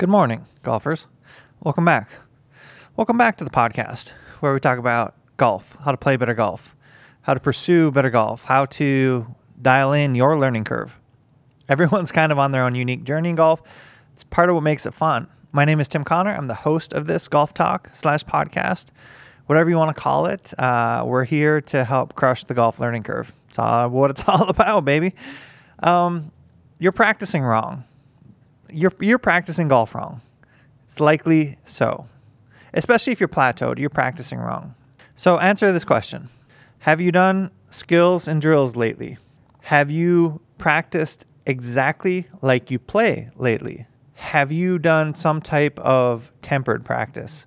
Good morning, golfers. Welcome back. Welcome back to the podcast where we talk about golf, how to play better golf, how to pursue better golf, how to dial in your learning curve. Everyone's kind of on their own unique journey in golf. It's part of what makes it fun. My name is Tim Connor. I'm the host of this golf talk slash podcast, whatever you want to call it. Uh, we're here to help crush the golf learning curve. It's all what it's all about, baby. Um, you're practicing wrong you're you're practicing golf wrong. It's likely so. Especially if you're plateaued, you're practicing wrong. So answer this question. Have you done skills and drills lately? Have you practiced exactly like you play lately? Have you done some type of tempered practice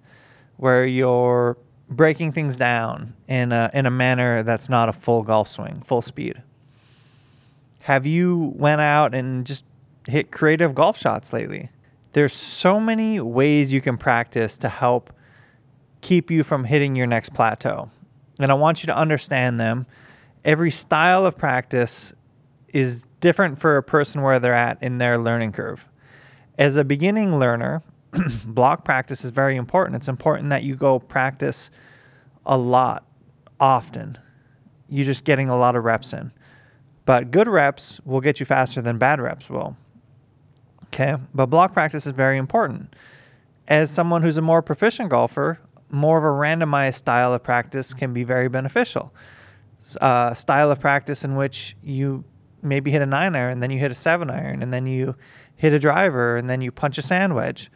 where you're breaking things down in a, in a manner that's not a full golf swing, full speed? Have you went out and just hit creative golf shots lately. There's so many ways you can practice to help keep you from hitting your next plateau. And I want you to understand them. Every style of practice is different for a person where they're at in their learning curve. As a beginning learner, block practice is very important. It's important that you go practice a lot, often. You're just getting a lot of reps in. But good reps will get you faster than bad reps will. Okay, but block practice is very important. As someone who's a more proficient golfer, more of a randomized style of practice can be very beneficial. Uh, style of practice in which you maybe hit a nine iron, then you hit a seven iron, and then you hit a driver, and then you punch a sand wedge.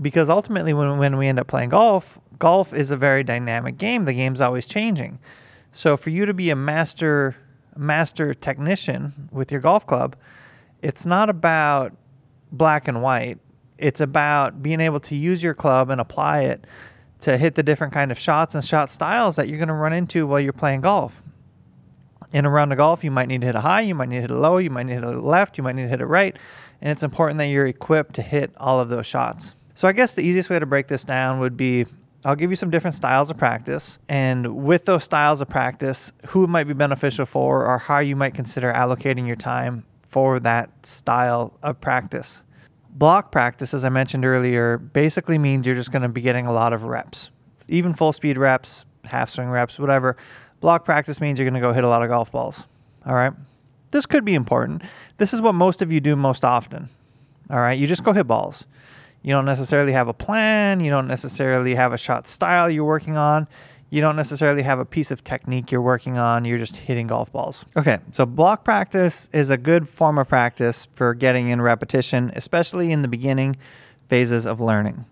Because ultimately, when, when we end up playing golf, golf is a very dynamic game. The game's always changing. So for you to be a master master technician with your golf club, it's not about black and white. It's about being able to use your club and apply it to hit the different kind of shots and shot styles that you're going to run into while you're playing golf. In a round of golf, you might need to hit a high, you might need to hit a low, you might need to hit a left, you might need to hit a right, and it's important that you're equipped to hit all of those shots. So I guess the easiest way to break this down would be I'll give you some different styles of practice, and with those styles of practice, who it might be beneficial for, or how you might consider allocating your time for that style of practice. Block practice, as I mentioned earlier, basically means you're just going to be getting a lot of reps, even full speed reps, half swing reps, whatever. Block practice means you're going to go hit a lot of golf balls. All right. This could be important. This is what most of you do most often. All right. You just go hit balls. You don't necessarily have a plan. You don't necessarily have a shot style you're working on you don't necessarily have a piece of technique you're working on, you're just hitting golf balls. Okay, so block practice is a good form of practice for getting in repetition, especially in the beginning phases of learning.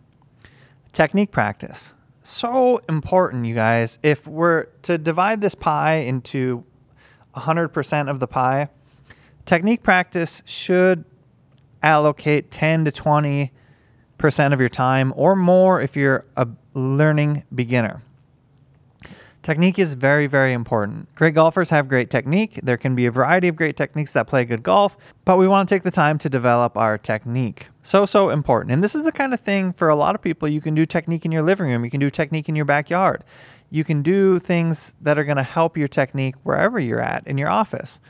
Technique practice. So important, you guys. If we're to divide this pie into 100% of the pie, technique practice should allocate 10 to 20% of your time or more if you're a learning beginner. Technique is very, very important. Great golfers have great technique. There can be a variety of great techniques that play good golf, but we want to take the time to develop our technique. So, so important. And this is the kind of thing for a lot of people. You can do technique in your living room, you can do technique in your backyard. You can do things that are going to help your technique wherever you're at in your office.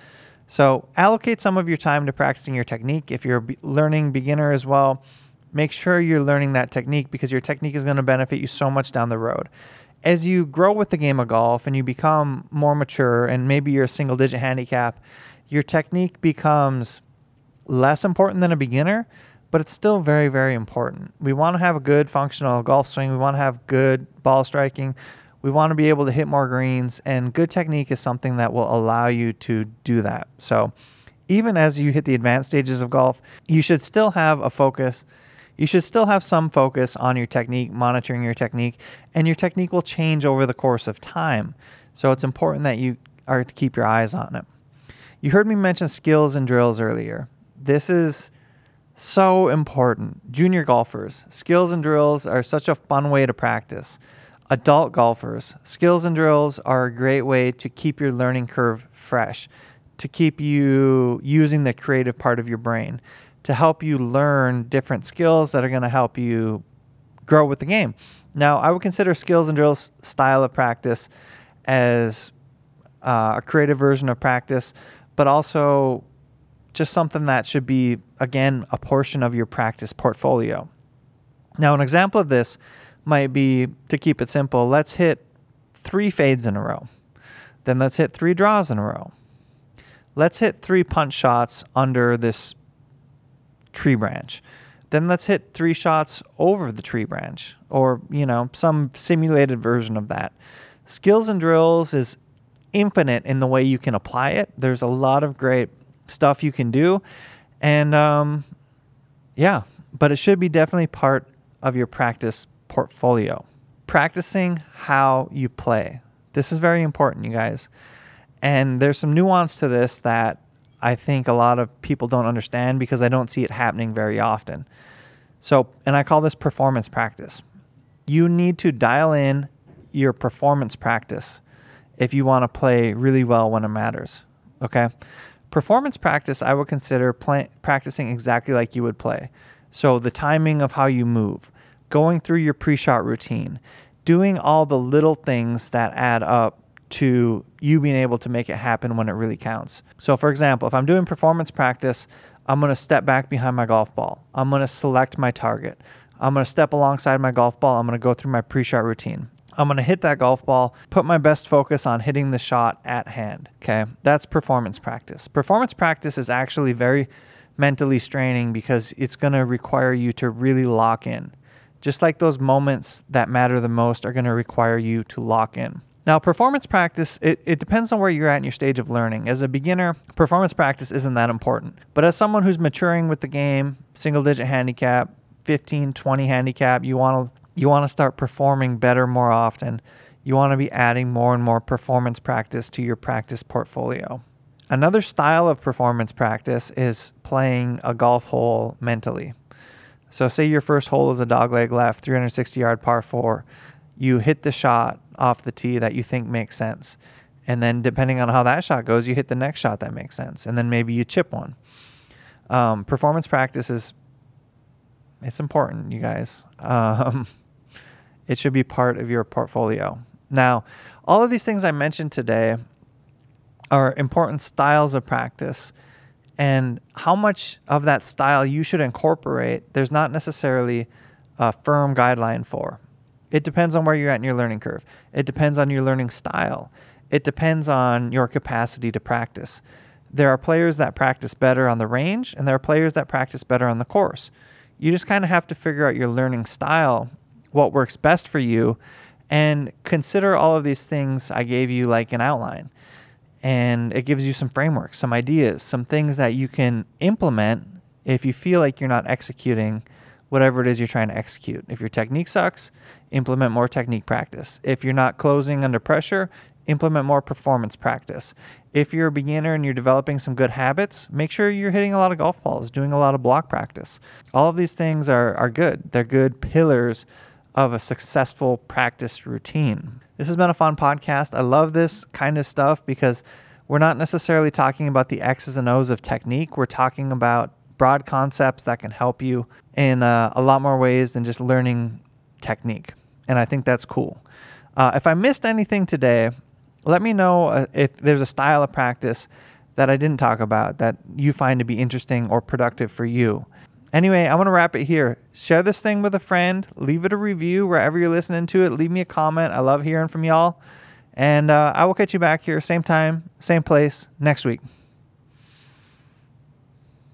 So, allocate some of your time to practicing your technique. If you're a learning beginner as well, make sure you're learning that technique because your technique is going to benefit you so much down the road as you grow with the game of golf and you become more mature and maybe you're a single digit handicap, your technique becomes less important than a beginner, but it's still very, very important. We want to have a good functional golf swing. We want to have good ball striking. We want to be able to hit more greens, and good technique is something that will allow you to do that. So, even as you hit the advanced stages of golf, you should still have a focus you should still have some focus on your technique, monitoring your technique, and your technique will change over the course of time. So it's important that you are to keep your eyes on it. You heard me mention skills and drills earlier. This is so important. Junior golfers, skills and drills are such a fun way to practice. Adult golfers, skills and drills are a great way to keep your learning curve fresh, to keep you using the creative part of your brain to help you learn different skills that are going to help you grow with the game. Now, I would consider skills and drills style of practice as uh, a creative version of practice, but also just something that should be, again, a portion of your practice portfolio. Now, an example of this might be to keep it simple, let's hit three fades in a row. Then let's hit three draws in a row. Let's hit three punch shots under this tree branch. Then let's hit three shots over the tree branch or, you know, some simulated version of that. Skills and drills is infinite in the way you can apply it. There's a lot of great stuff you can do. And um, yeah, but it should be definitely part of your practice portfolio. Practicing how you play. This is very important, you guys. And there's some nuance to this that I think a lot of people don't understand because I don't see it happening very often. So, and I call this performance practice. You need to dial in your performance practice if you want to play really well when it matters. Okay? Performance practice, I would consider play, practicing exactly like you would play. So, the timing of how you move, going through your pre shot routine, doing all the little things that add up to you being able to make it happen when it really counts. So, for example, if I'm doing performance practice, I'm going to step back behind my golf ball. I'm going to select my target. I'm going to step alongside my golf ball. I'm going to go through my pre shot routine. I'm going to hit that golf ball, put my best focus on hitting the shot at hand. Okay. That's performance practice. Performance practice is actually very mentally straining because it's going to require you to really lock in. Just like those moments that matter the most are going to require you to lock in. Now, performance practice, it, it depends on where you're at in your stage of learning. As a beginner, performance practice isn't that important. But as someone who's maturing with the game, single digit handicap, 15, 20 handicap, you want to you want to start performing better more often. You want to be adding more and more performance practice to your practice portfolio. Another style of performance practice is playing a golf hole mentally. So, say your first hole is a dogleg left, 360 yard par four. You hit the shot off the tee that you think makes sense. And then, depending on how that shot goes, you hit the next shot that makes sense. And then maybe you chip one. Um, performance practice is it's important, you guys. Um, it should be part of your portfolio. Now, all of these things I mentioned today are important styles of practice. And how much of that style you should incorporate, there's not necessarily a firm guideline for. It depends on where you're at in your learning curve. It depends on your learning style. It depends on your capacity to practice. There are players that practice better on the range, and there are players that practice better on the course. You just kind of have to figure out your learning style what works best for you and consider all of these things I gave you like an outline. And it gives you some frameworks, some ideas, some things that you can implement if you feel like you're not executing whatever it is you're trying to execute. If your technique sucks, implement more technique practice. If you're not closing under pressure, implement more performance practice. If you're a beginner and you're developing some good habits, make sure you're hitting a lot of golf balls, doing a lot of block practice. All of these things are, are good. They're good pillars of a successful practice routine. This has been a fun podcast. I love this kind of stuff because we're not necessarily talking about the X's and O's of technique. We're talking about broad concepts that can help you in uh, a lot more ways than just learning technique. And I think that's cool. Uh, if I missed anything today, let me know uh, if there's a style of practice that I didn't talk about that you find to be interesting or productive for you. Anyway, I'm going to wrap it here. Share this thing with a friend. Leave it a review wherever you're listening to it. Leave me a comment. I love hearing from y'all. And uh, I will catch you back here, same time, same place, next week.